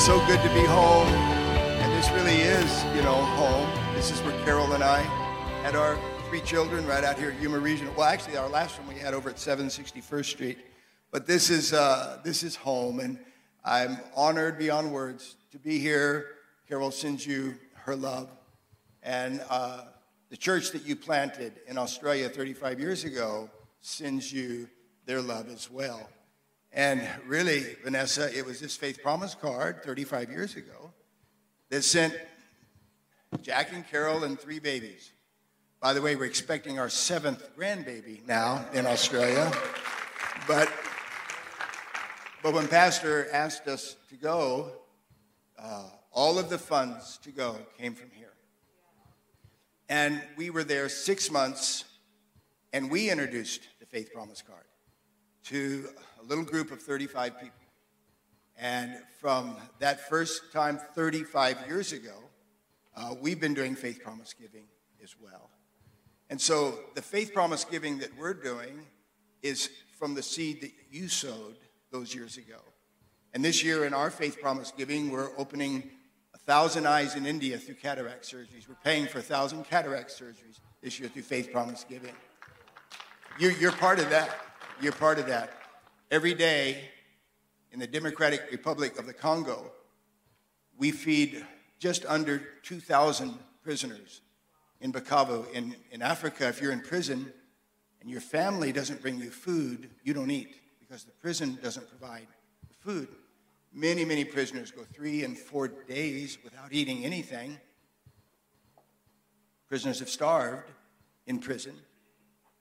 so good to be home. And this really is, you know, home. This is where Carol and I had our three children right out here at Yuma Regional. Well, actually, our last one we had over at 761st Street. But this is, uh, this is home, and I'm honored beyond words to be here. Carol sends you her love. And uh, the church that you planted in Australia 35 years ago sends you their love as well. And really, Vanessa, it was this faith promise card 35 years ago that sent Jack and Carol and three babies. By the way, we're expecting our seventh grandbaby now in Australia. But, but when Pastor asked us to go, uh, all of the funds to go came from here. And we were there six months, and we introduced the Faith Promise Card to a little group of 35 people. And from that first time 35 years ago, uh, we've been doing faith promise giving as well. And so the faith promise giving that we're doing is from the seed that you sowed those years ago. And this year in our faith promise giving, we're opening a thousand eyes in India through cataract surgeries. We're paying for a thousand cataract surgeries this year through faith promise giving. You, you're part of that. You're part of that. Every day in the Democratic Republic of the Congo, we feed just under 2,000 prisoners in Bukavu. In, in Africa, if you're in prison and your family doesn't bring you food, you don't eat because the prison doesn't provide food. Many, many prisoners go three and four days without eating anything. Prisoners have starved in prison.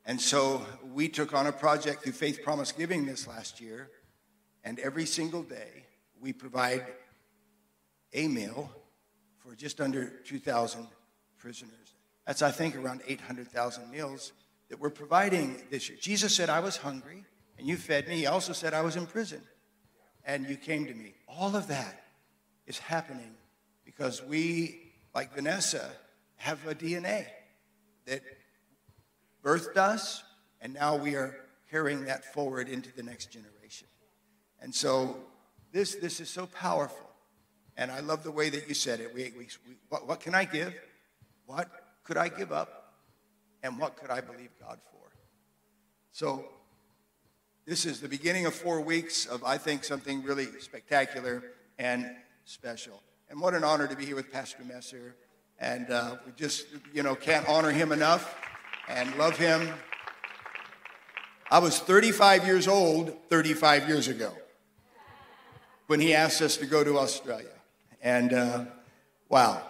And so we took on a project through Faith Promise Giving this last year, and every single day we provide a meal for just under 2,000 prisoners. That's, I think, around 800,000 meals that we're providing this year. Jesus said, I was hungry, and you fed me. He also said, I was in prison, and you came to me. All of that is happening because we, like Vanessa, have a DNA that birthed us, and now we are carrying that forward into the next generation. And so this, this is so powerful. And I love the way that you said it. We, we, we, what, what can I give? What could I give up? And what could I believe God for? So this is the beginning of four weeks of, I think, something really spectacular and special. And what an honor to be here with Pastor Messer. And uh, we just, you know, can't honor him enough and love him. I was 35 years old 35 years ago when he asked us to go to Australia. And uh, wow,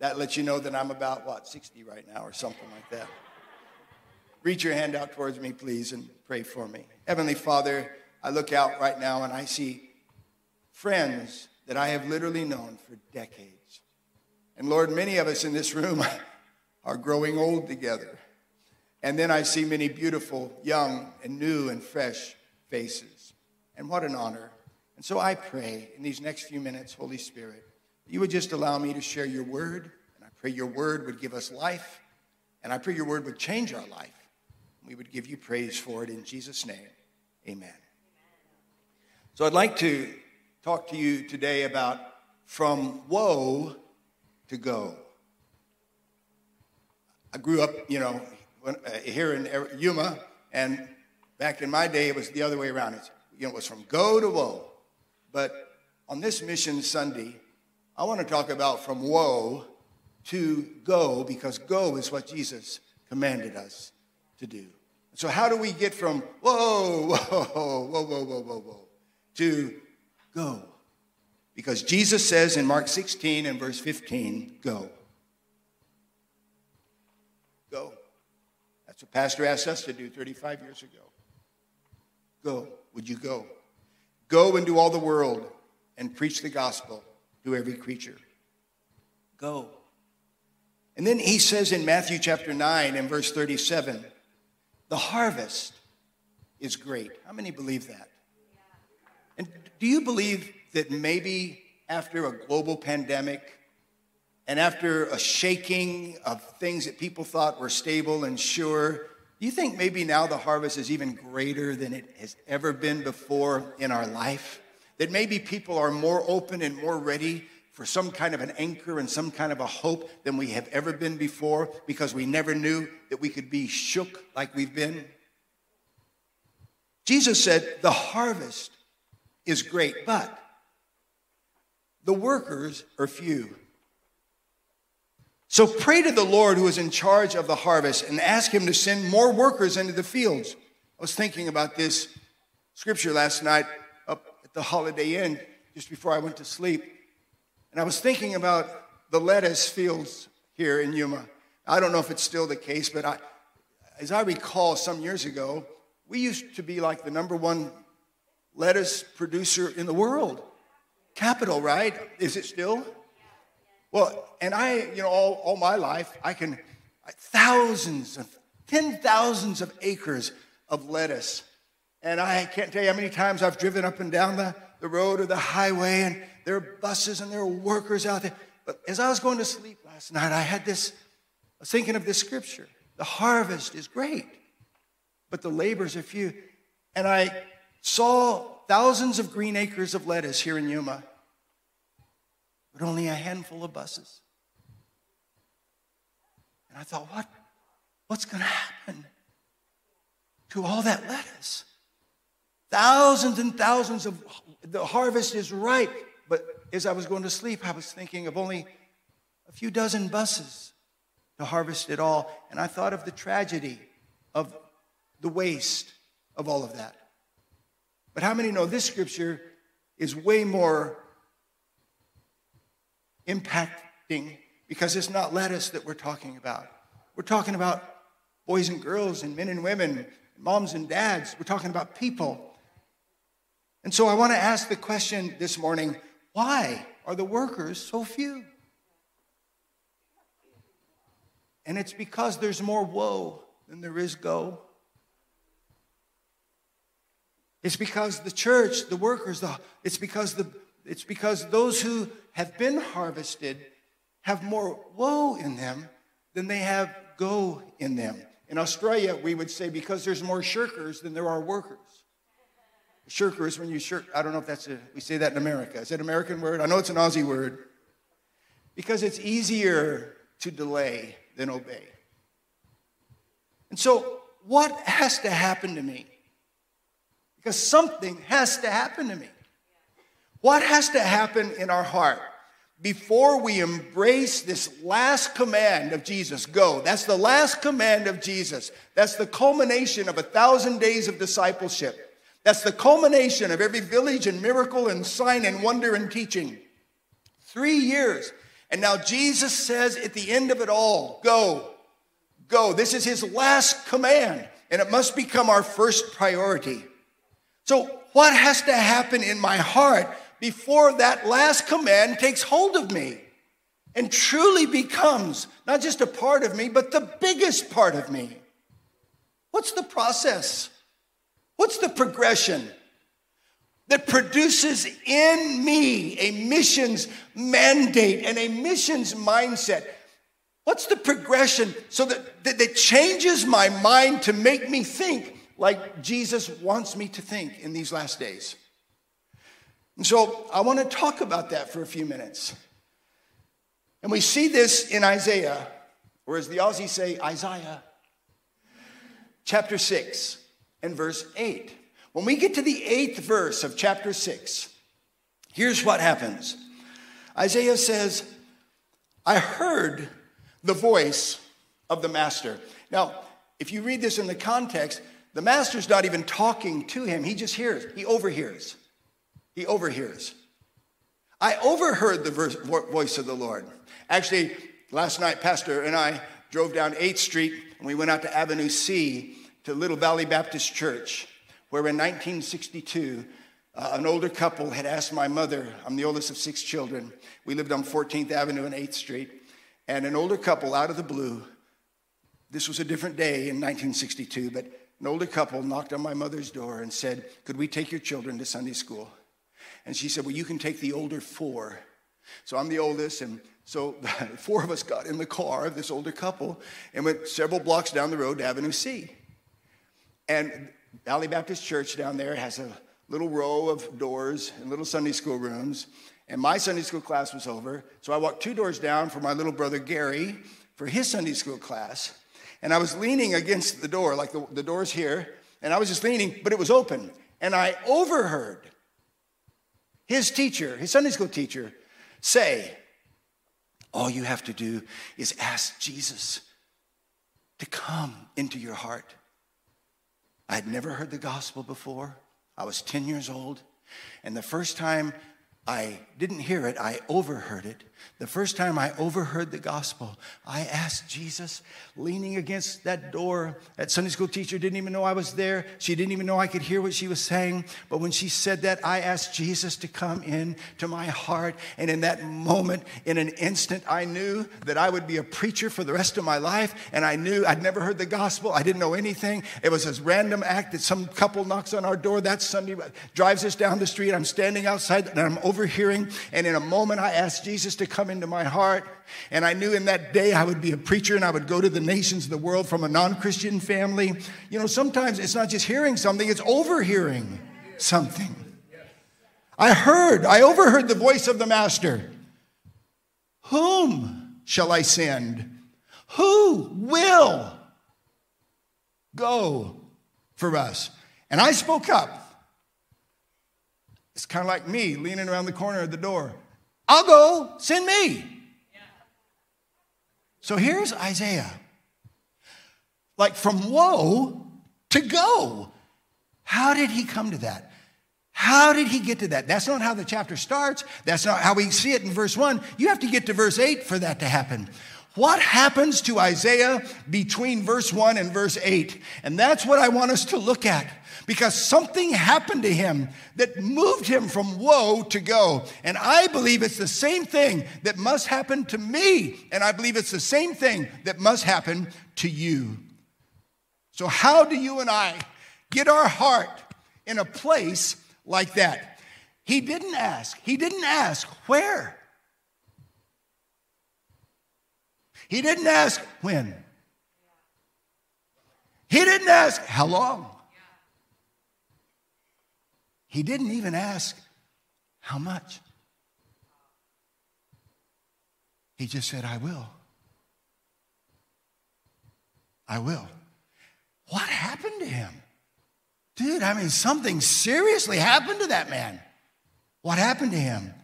that lets you know that I'm about, what, 60 right now or something like that. Reach your hand out towards me, please, and pray for me. Heavenly Father, I look out right now and I see friends that I have literally known for decades. And Lord, many of us in this room are growing old together. And then I see many beautiful, young, and new and fresh faces. And what an honor. And so I pray in these next few minutes, Holy Spirit, you would just allow me to share your word. And I pray your word would give us life. And I pray your word would change our life. We would give you praise for it in Jesus' name. Amen. So I'd like to talk to you today about from woe to go. I grew up, you know, when, uh, here in Yuma, and back in my day, it was the other way around. It's, you know, it was from go to woe. But on this mission Sunday, I want to talk about from woe to go because go is what Jesus commanded us to do. So, how do we get from whoa, whoa, whoa, whoa, whoa, whoa, whoa, to go? Because Jesus says in Mark 16 and verse 15, go. Go. That's what Pastor asked us to do 35 years ago. Go. Would you go? Go into all the world and preach the gospel to every creature. Go. And then he says in Matthew chapter 9 and verse 37 the harvest is great. How many believe that? And do you believe that maybe after a global pandemic, and after a shaking of things that people thought were stable and sure, do you think maybe now the harvest is even greater than it has ever been before in our life? that maybe people are more open and more ready for some kind of an anchor and some kind of a hope than we have ever been before because we never knew that we could be shook like we've been? Jesus said, The harvest is great, but the workers are few. So pray to the Lord who is in charge of the harvest and ask him to send more workers into the fields. I was thinking about this scripture last night up at the Holiday Inn just before I went to sleep. And I was thinking about the lettuce fields here in Yuma. I don't know if it's still the case, but I, as I recall some years ago, we used to be like the number one lettuce producer in the world. Capital, right? Is it still? Well, and I, you know, all, all my life, I can, thousands of, ten thousands of acres of lettuce. And I can't tell you how many times I've driven up and down the, the road or the highway, and there are buses and there are workers out there. But as I was going to sleep last night, I had this, I was thinking of this scripture. The harvest is great, but the labors are few. And I saw thousands of green acres of lettuce here in Yuma, but only a handful of buses. And I thought, what, what's going to happen to all that lettuce? Thousands and thousands of the harvest is ripe. But as I was going to sleep, I was thinking of only a few dozen buses to harvest it all. And I thought of the tragedy of the waste of all of that. But how many know this scripture is way more impacting because it's not lettuce that we're talking about. We're talking about boys and girls and men and women, moms and dads. We're talking about people. And so I want to ask the question this morning why are the workers so few? And it's because there's more woe than there is go. It's because the church, the workers, the, it's because the it's because those who have been harvested have more woe in them than they have go in them. In Australia, we would say because there's more shirkers than there are workers. Shirkers, when you shirk, I don't know if that's a, we say that in America. Is that an American word? I know it's an Aussie word. Because it's easier to delay than obey. And so, what has to happen to me? Because something has to happen to me. What has to happen in our heart before we embrace this last command of Jesus? Go. That's the last command of Jesus. That's the culmination of a thousand days of discipleship. That's the culmination of every village and miracle and sign and wonder and teaching. Three years. And now Jesus says at the end of it all, go, go. This is his last command, and it must become our first priority. So, what has to happen in my heart before that last command takes hold of me and truly becomes not just a part of me, but the biggest part of me. What's the process? What's the progression that produces in me a missions mandate and a missions mindset? What's the progression so that, that, that changes my mind to make me think like Jesus wants me to think in these last days? And so I want to talk about that for a few minutes. And we see this in Isaiah, or as the Aussies say, Isaiah, chapter 6 and verse 8. When we get to the eighth verse of chapter 6, here's what happens Isaiah says, I heard the voice of the master. Now, if you read this in the context, the master's not even talking to him, he just hears, he overhears. He overhears. I overheard the voice of the Lord. Actually, last night, Pastor and I drove down 8th Street and we went out to Avenue C to Little Valley Baptist Church, where in 1962, uh, an older couple had asked my mother, I'm the oldest of six children. We lived on 14th Avenue and 8th Street. And an older couple, out of the blue, this was a different day in 1962, but an older couple knocked on my mother's door and said, Could we take your children to Sunday school? And she said, Well, you can take the older four. So I'm the oldest, and so four of us got in the car of this older couple and went several blocks down the road to Avenue C. And Valley Baptist Church down there has a little row of doors and little Sunday school rooms. And my Sunday school class was over. So I walked two doors down for my little brother Gary for his Sunday school class. And I was leaning against the door, like the, the door's here. And I was just leaning, but it was open. And I overheard his teacher, his Sunday school teacher, say, All you have to do is ask Jesus to come into your heart. I had never heard the gospel before. I was 10 years old. And the first time I didn't hear it, I overheard it. The first time I overheard the gospel, I asked Jesus, leaning against that door. That Sunday school teacher didn't even know I was there. She didn't even know I could hear what she was saying. But when she said that, I asked Jesus to come in to my heart. And in that moment, in an instant, I knew that I would be a preacher for the rest of my life. And I knew I'd never heard the gospel. I didn't know anything. It was a random act that some couple knocks on our door that Sunday, drives us down the street. I'm standing outside and I'm overhearing. And in a moment, I asked Jesus to come into my heart. And I knew in that day I would be a preacher and I would go to the nations of the world from a non Christian family. You know, sometimes it's not just hearing something, it's overhearing something. I heard, I overheard the voice of the Master. Whom shall I send? Who will go for us? And I spoke up. It's kind of like me leaning around the corner of the door. I'll go, send me. So here's Isaiah. Like from woe to go. How did he come to that? How did he get to that? That's not how the chapter starts. That's not how we see it in verse 1. You have to get to verse 8 for that to happen. What happens to Isaiah between verse 1 and verse 8? And that's what I want us to look at because something happened to him that moved him from woe to go. And I believe it's the same thing that must happen to me. And I believe it's the same thing that must happen to you. So, how do you and I get our heart in a place like that? He didn't ask. He didn't ask where. He didn't ask when. He didn't ask how long. He didn't even ask how much. He just said, I will. I will. What happened to him? Dude, I mean, something seriously happened to that man. What happened to him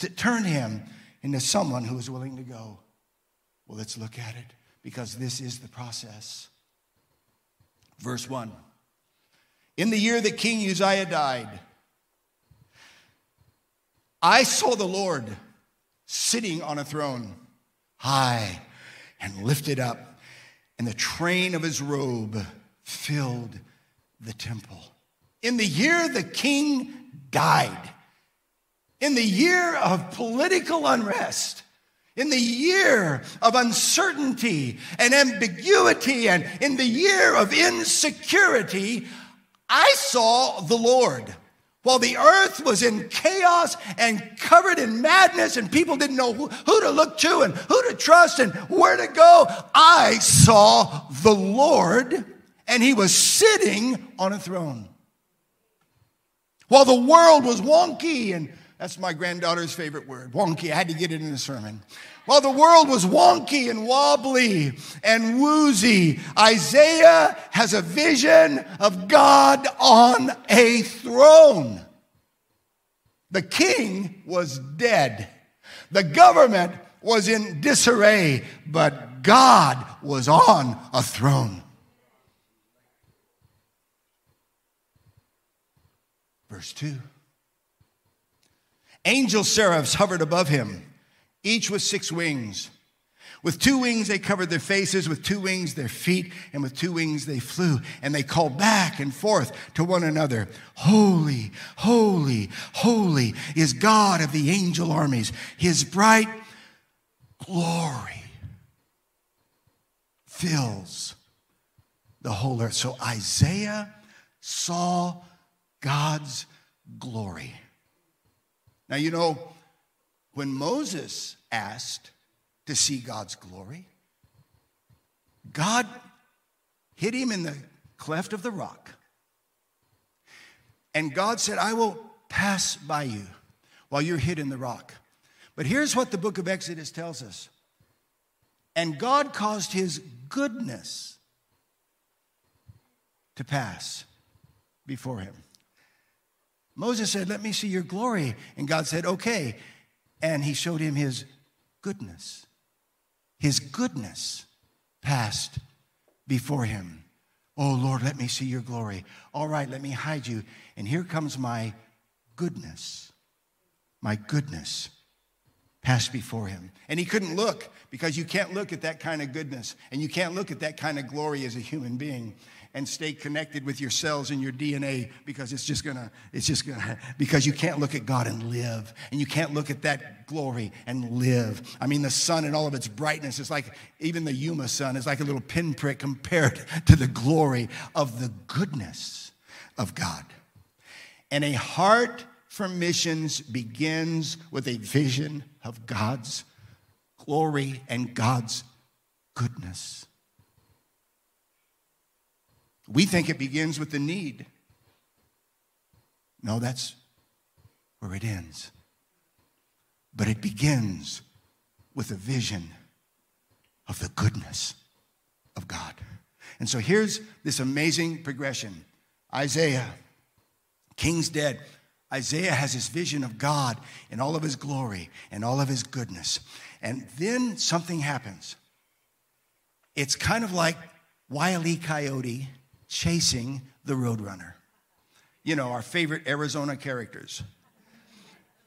that turned him into someone who was willing to go? Well, let's look at it because this is the process. Verse 1. In the year that King Uzziah died, I saw the Lord sitting on a throne, high and lifted up, and the train of his robe filled the temple. In the year the king died, in the year of political unrest, in the year of uncertainty and ambiguity, and in the year of insecurity, I saw the Lord. While the earth was in chaos and covered in madness, and people didn't know who, who, to look to and who to trust and where to go, I saw the Lord, and he was sitting on a throne. While the world was wonky, and that's my granddaughter's favorite word wonky, I had to get it in the sermon. While the world was wonky and wobbly and woozy, Isaiah has a vision of God on a throne. The king was dead. The government was in disarray, but God was on a throne. Verse 2 Angel seraphs hovered above him each with six wings. With two wings, they covered their faces, with two wings, their feet, and with two wings, they flew. And they called back and forth to one another Holy, holy, holy is God of the angel armies. His bright glory fills the whole earth. So Isaiah saw God's glory. Now, you know, when Moses asked to see God's glory, God hid him in the cleft of the rock And God said, I will pass by you while you're hid in the rock. But here's what the book of Exodus tells us. And God caused his goodness to pass before him. Moses said, Let me see your glory. And God said, Okay. And he showed him his goodness. His goodness passed before him. Oh Lord, let me see your glory. All right, let me hide you. And here comes my goodness. My goodness passed before him. And he couldn't look because you can't look at that kind of goodness and you can't look at that kind of glory as a human being and stay connected with your cells and your DNA because it's just gonna, it's just gonna, because you can't look at God and live. And you can't look at that glory and live. I mean, the sun and all of its brightness is like, even the Yuma sun is like a little pinprick compared to the glory of the goodness of God. And a heart for missions begins with a vision of God's glory and God's goodness. We think it begins with the need. No, that's where it ends. But it begins with a vision of the goodness of God. And so here's this amazing progression Isaiah, king's dead. Isaiah has this vision of God in all of his glory and all of his goodness. And then something happens. It's kind of like Wile E. Coyote chasing the Roadrunner. You know, our favorite Arizona characters.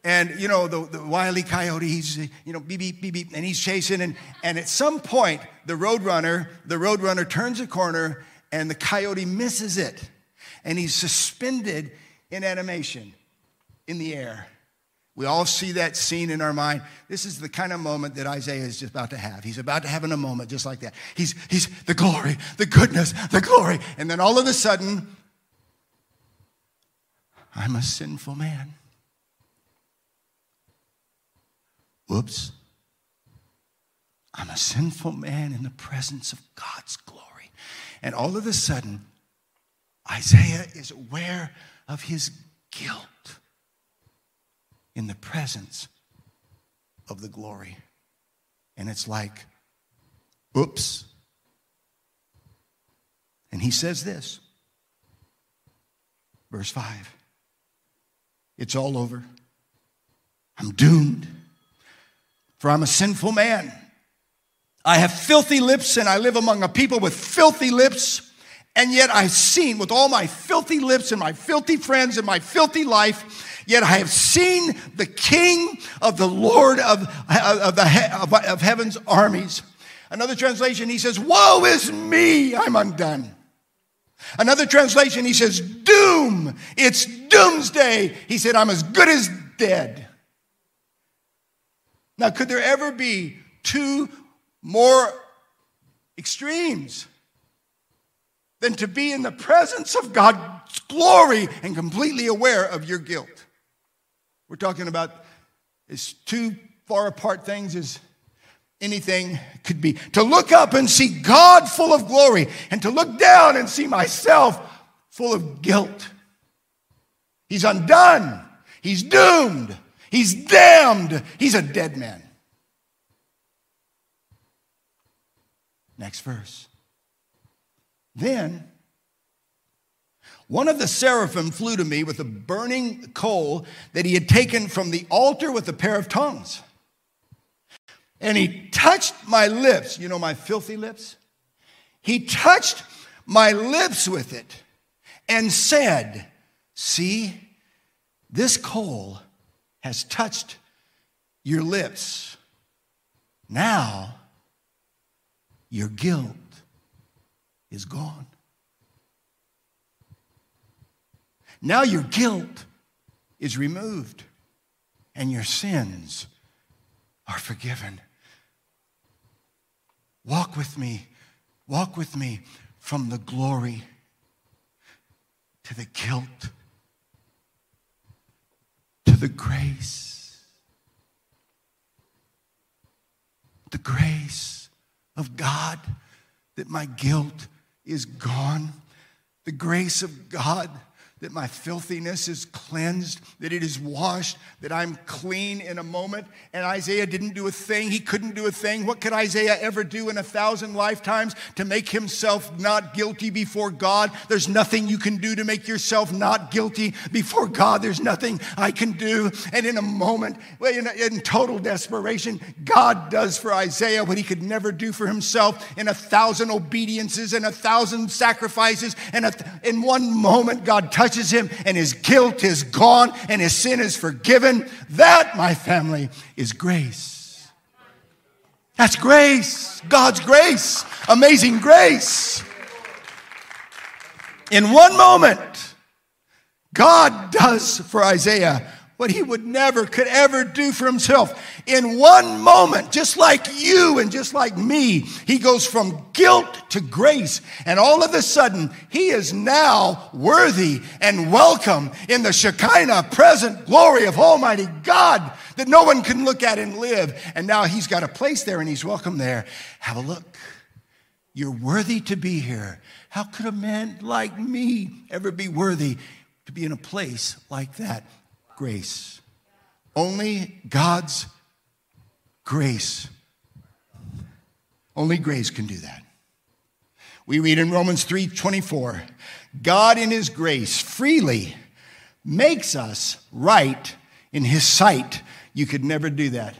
And, you know, the, the wily coyote, he's, you know, beep, beep, beep, beep, and he's chasing. And, and at some point, the Roadrunner, the Roadrunner turns a corner and the coyote misses it. And he's suspended in animation in the air. We all see that scene in our mind. This is the kind of moment that Isaiah is just about to have. He's about to have in a moment just like that. He's, he's the glory, the goodness, the glory. And then all of a sudden, I'm a sinful man. Whoops. I'm a sinful man in the presence of God's glory. And all of a sudden, Isaiah is aware of his guilt in the presence of the glory. And it's like, oops. And he says this, verse 5 It's all over. I'm doomed, for I'm a sinful man. I have filthy lips, and I live among a people with filthy lips. And yet I've seen with all my filthy lips and my filthy friends and my filthy life Yet I have seen the King of the Lord of, of, the, of, of heaven's armies. Another translation, he says, Woe is me, I'm undone. Another translation, he says, Doom, it's doomsday. He said, I'm as good as dead. Now, could there ever be two more extremes than to be in the presence of God's glory and completely aware of your guilt? We're talking about as two far apart things as anything could be. To look up and see God full of glory, and to look down and see myself full of guilt. He's undone. He's doomed. He's damned. He's a dead man. Next verse. Then one of the seraphim flew to me with a burning coal that he had taken from the altar with a pair of tongues. And he touched my lips, you know, my filthy lips? He touched my lips with it and said, See, this coal has touched your lips. Now your guilt is gone. Now your guilt is removed and your sins are forgiven. Walk with me, walk with me from the glory to the guilt to the grace. The grace of God that my guilt is gone. The grace of God that my filthiness is cleansed, that it is washed, that I'm clean in a moment. And Isaiah didn't do a thing. He couldn't do a thing. What could Isaiah ever do in a thousand lifetimes to make himself not guilty before God? There's nothing you can do to make yourself not guilty before God. There's nothing I can do. And in a moment, in, in total desperation, God does for Isaiah what he could never do for himself in a thousand obediences and a thousand sacrifices. And in one moment, God touches him and his guilt is gone and his sin is forgiven. That, my family, is grace. That's grace. God's grace. Amazing grace. In one moment, God does for Isaiah what he would never, could ever do for himself. In one moment, just like you and just like me, he goes from guilt to grace. And all of a sudden, he is now worthy and welcome in the Shekinah present glory of Almighty God that no one can look at and live. And now he's got a place there and he's welcome there. Have a look. You're worthy to be here. How could a man like me ever be worthy to be in a place like that? Grace. Only God's grace. Only grace can do that. We read in Romans 3:24, God in his grace freely makes us right in his sight. You could never do that.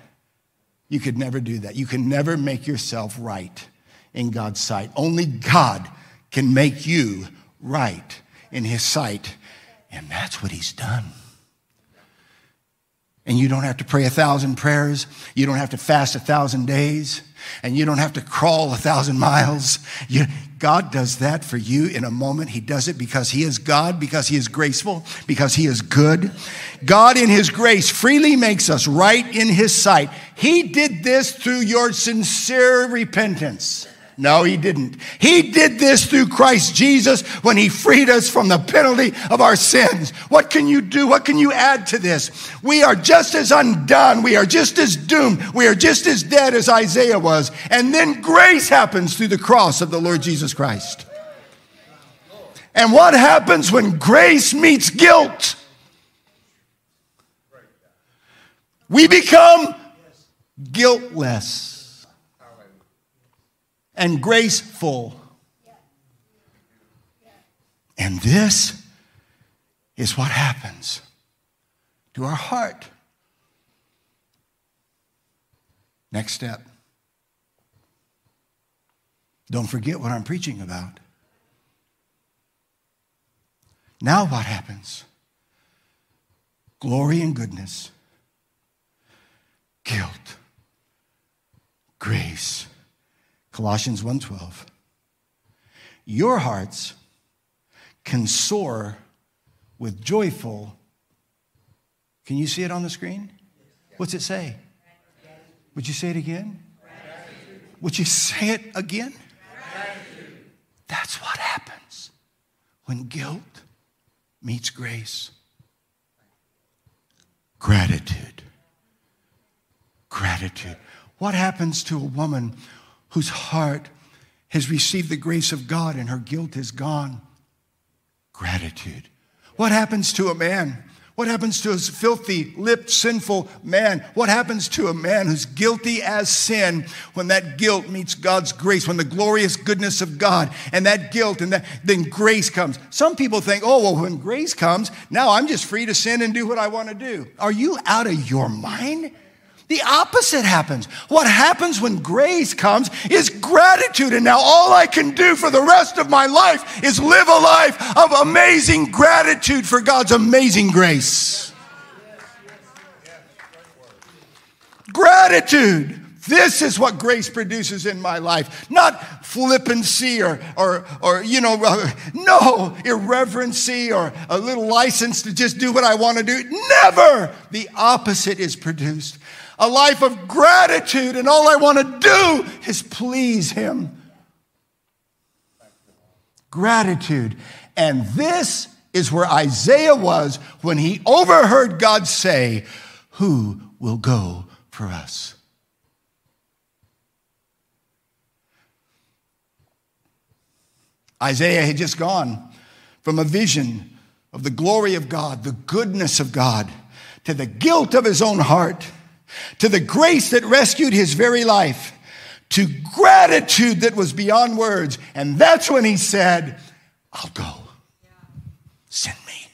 You could never do that. You can never make yourself right in God's sight. Only God can make you right in his sight. And that's what he's done. And you don't have to pray a thousand prayers. You don't have to fast a thousand days. And you don't have to crawl a thousand miles. You, God does that for you in a moment. He does it because He is God, because He is graceful, because He is good. God, in His grace, freely makes us right in His sight. He did this through your sincere repentance. No, he didn't. He did this through Christ Jesus when he freed us from the penalty of our sins. What can you do? What can you add to this? We are just as undone. We are just as doomed. We are just as dead as Isaiah was. And then grace happens through the cross of the Lord Jesus Christ. And what happens when grace meets guilt? We become guiltless and graceful. And this is what happens to our heart. Next step. Don't forget what I'm preaching about. Now, what happens? Glory and goodness, guilt, grace, Colossians 1:12. Your hearts can soar with joyful. Can you see it on the screen? What's it say? Would you say it again? Would you say it again? That's what happens when guilt meets grace. Gratitude. Gratitude. What happens to a woman whose heart has received the grace of God and her guilt is gone. Gratitude. What happens to a man? What happens to a filthy lipped, sinful man? What happens to a man who's guilty as sin when that guilt meets God's grace, when the glorious goodness of God and that guilt and that, then grace comes? Some people think, oh, well, when grace comes, now I'm just free to sin and do what I want to do. Are you out of your mind? The opposite happens. What happens when grace comes is gratitude. And now all I can do for the rest of my life is live a life of amazing gratitude for God's amazing grace. Gratitude. This is what grace produces in my life. Not flippancy or, or, or you know, no irreverency or a little license to just do what I want to do. Never. The opposite is produced a life of gratitude, and all I want to do is please Him. Gratitude. And this is where Isaiah was when he overheard God say, Who will go for us? Isaiah had just gone from a vision of the glory of God, the goodness of God, to the guilt of his own heart, to the grace that rescued his very life, to gratitude that was beyond words. And that's when he said, I'll go. Send me.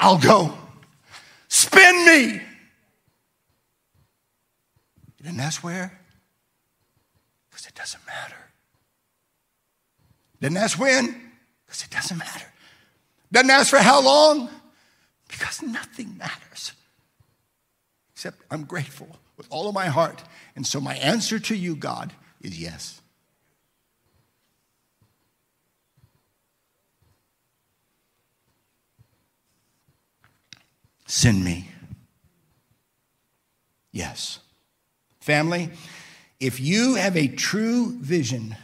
I'll go. Spin me. And that's where? Because it doesn't matter. Then that's when? Because it doesn't matter. Doesn't ask for how long? Because nothing matters. Except I'm grateful with all of my heart. And so my answer to you, God, is yes. Send me. Yes. Family, if you have a true vision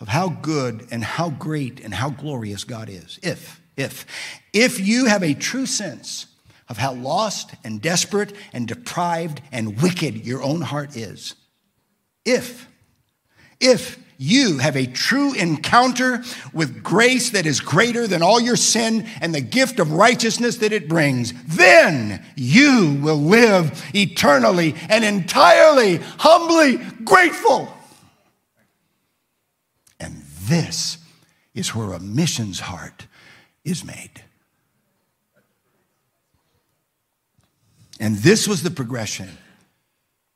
of how good and how great and how glorious God is, if, if, if you have a true sense of how lost and desperate and deprived and wicked your own heart is, if, if you have a true encounter with grace that is greater than all your sin and the gift of righteousness that it brings, then you will live eternally and entirely, humbly grateful. And this is where a missions heart is made. And this was the progression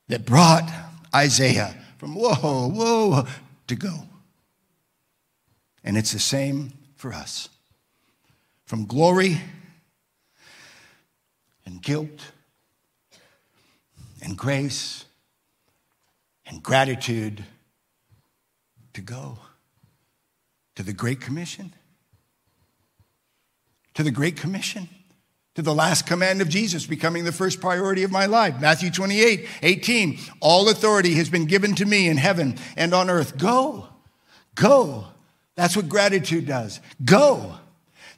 that brought Isaiah from whoa, whoa, to go. And it's the same for us. From glory and guilt and grace and gratitude to go to the Great Commission. To the Great Commission to the last command of Jesus becoming the first priority of my life. Matthew 28, 18. All authority has been given to me in heaven and on earth. Go, go. That's what gratitude does. Go.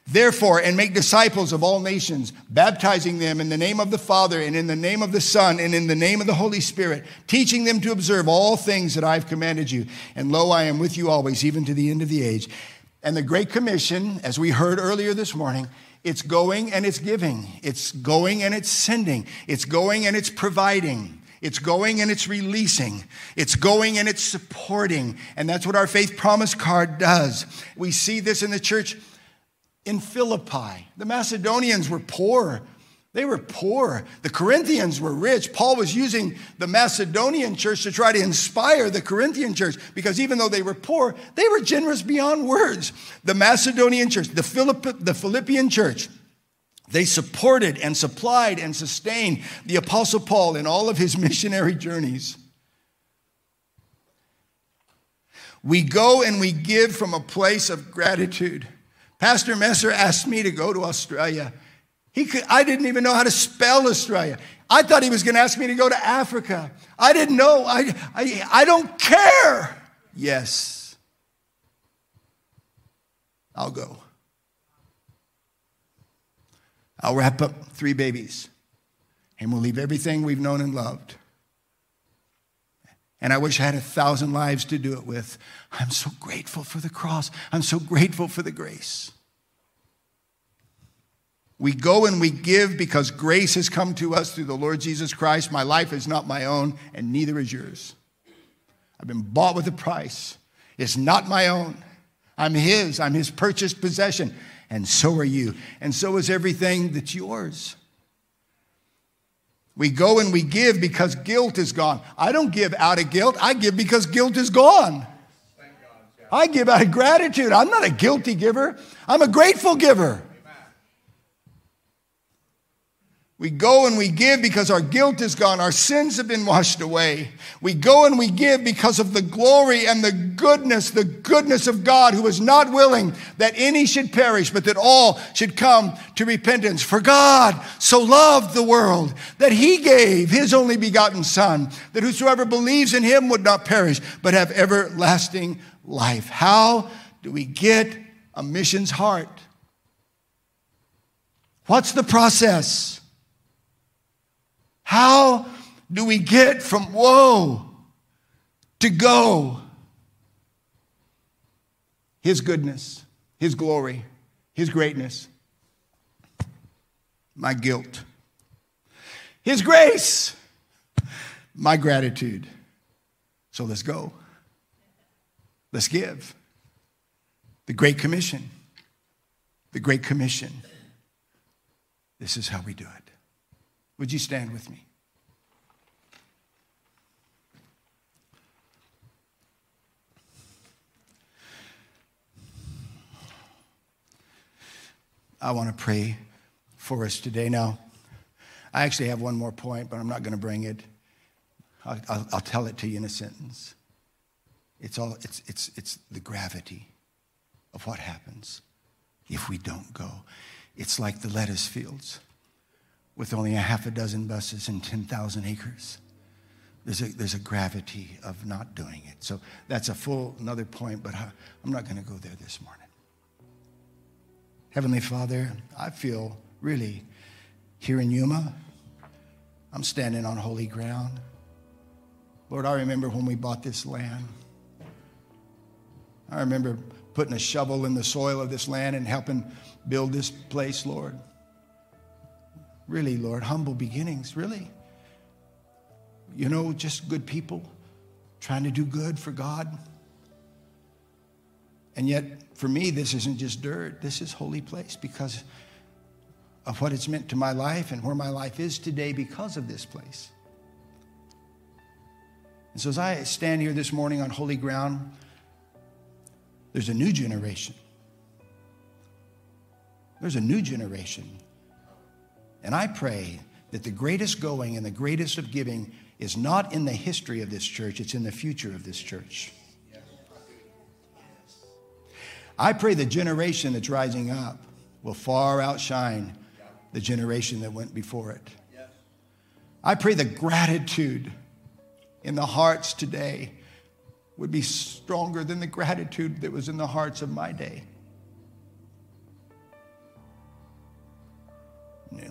Therefore, and make disciples of all nations, baptizing them in the name of the Father and in the name of the Son and in the name of the Holy Spirit, teaching them to observe all things that I've commanded you. And lo, I am with you always, even to the end of the age. And the Great Commission, as we heard earlier this morning, it's going and it's giving. It's going and it's sending. It's going and it's providing. It's going and it's releasing. It's going and it's supporting. And that's what our faith promise card does. We see this in the church in Philippi. The Macedonians were poor. They were poor. The Corinthians were rich. Paul was using the Macedonian church to try to inspire the Corinthian church because even though they were poor, they were generous beyond words. The Macedonian church, the, Philipp, the Philippian church, they supported and supplied and sustained the Apostle Paul in all of his missionary journeys. We go and we give from a place of gratitude. Pastor Messer asked me to go to Australia. He could, I didn't even know how to spell Australia. I thought he was going to ask me to go to Africa. I didn't know. I, I, I don't care. Yes. I'll go. I'll wrap up three babies and we'll leave everything we've known and loved. And I wish I had a thousand lives to do it with. I'm so grateful for the cross. I'm so grateful for the grace. We go and we give because grace has come to us through the Lord Jesus Christ. My life is not my own, and neither is yours. I've been bought with a price. It's not my own. I'm His. I'm His purchased possession. And so are you. And so is everything that's yours. We go and we give because guilt is gone. I don't give out of guilt, I give because guilt is gone. I give out of gratitude. I'm not a guilty giver, I'm a grateful giver. We go and we give because our guilt is gone. Our sins have been washed away. We go and we give because of the glory and the goodness, the goodness of God who is not willing that any should perish, but that all should come to repentance. For God so loved the world that he gave his only begotten son, that whosoever believes in him would not perish, but have everlasting life. How do we get a missions heart? What's the process? How do we get from woe to go? His goodness, His glory, His greatness. my guilt. His grace, my gratitude. So let's go. Let's give. The Great Commission. The Great Commission. This is how we do it. Would you stand with me? I want to pray for us today. Now, I actually have one more point, but I'm not going to bring it. I'll, I'll, I'll, tell it to you in a sentence. It's, all, it's, it's, it's the gravity of what happens if we don't go. It's like the lettuce fields with only a half a dozen buses and 10,000 acres. There's a, there's a gravity of not doing it. So that's a full another point, but uh, I'm not going to go there this morning. Heavenly Father, I feel really here in Yuma, I'm standing on holy ground. Lord, I remember when we bought this land. I remember putting a shovel in the soil of this land and helping build this place, Lord. Really, Lord, humble beginnings, really. You know, just good people trying to do good for God. And yet, for me, this isn't just dirt, this is holy place because of what it's meant to my life and where my life is today because of this place. And so, as I stand here this morning on holy ground, there's a new generation. There's a new generation. And I pray that the greatest going and the greatest of giving is not in the history of this church, it's in the future of this church. I pray the generation that's rising up will far outshine the generation that went before it. I pray the gratitude in the hearts today would be stronger than the gratitude that was in the hearts of my day.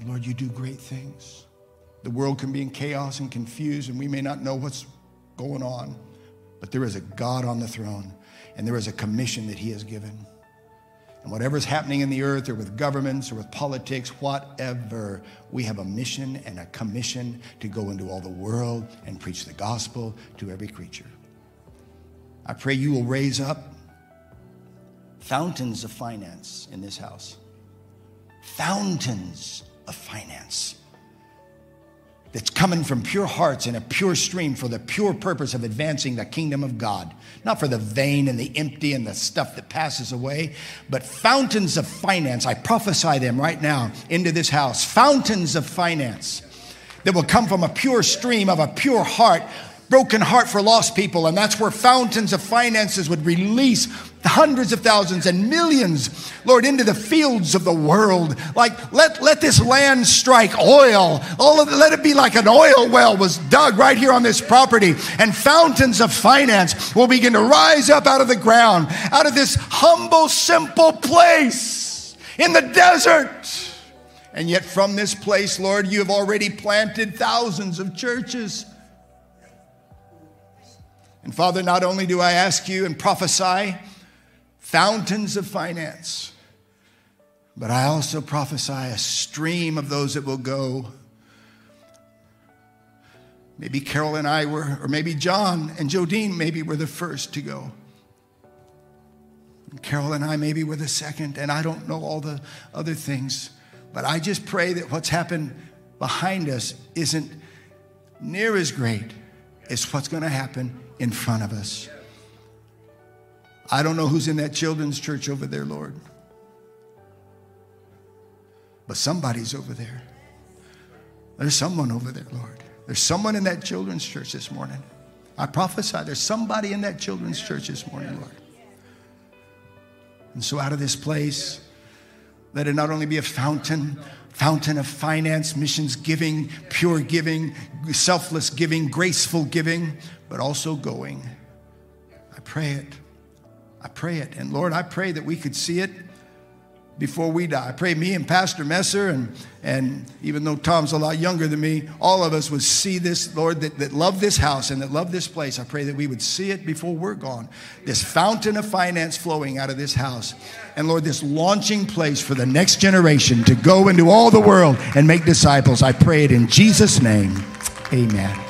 Lord, you do great things. The world can be in chaos and confused, and we may not know what's going on, but there is a God on the throne and there is a commission that He has given. And whatever's happening in the earth or with governments or with politics, whatever, we have a mission and a commission to go into all the world and preach the gospel to every creature. I pray you will raise up fountains of finance in this house. Fountains of finance that's coming from pure hearts and a pure stream for the pure purpose of advancing the kingdom of God. Not for the vain and the empty and the stuff that passes away, but fountains of finance. I prophesy them right now into this house. Fountains of finance that will come from a pure stream of a pure heart broken heart for lost people. And that's where fountains of finances would release hundreds of thousands and millions, Lord, into the fields of the world. Like, let, let this land strike oil. All of let it be like an oil well was dug right here on this property. And fountains of finance will begin to rise up out of the ground, out of this humble, simple place in the desert. And yet, from this place, Lord, you have already planted thousands of churches. And Father, not only do I ask you and prophesy fountains of finance, but I also prophesy a stream of those that will go. Maybe Carol and I were, or maybe John and Jodine maybe were the first to go. And Carol and I maybe were the second, and I don't know all the other things. But I just pray that what's happened behind us isn't near as great as what's going to happen in front of us. I don't know who's in that children's church over there, Lord. But somebody's over there. There's someone over there, Lord. There's someone in that children's church this morning. I prophesy there's somebody in that children's church this morning, Lord. And so, out of this place, let it not only be a fountain, fountain of finance, missions giving, pure giving, selfless giving, graceful giving, but also going. I pray it. I pray it. And Lord, I pray that we could see it before we die. I pray me and Pastor Messer, and, and even though Tom's a lot younger than me, all of us would see this, Lord, that, that love this house and that love this place. I pray that we would see it before we're gone. This fountain of finance flowing out of this house. And Lord, this launching place for the next generation to go into all the world and make disciples. I pray it in Jesus' name. Amen.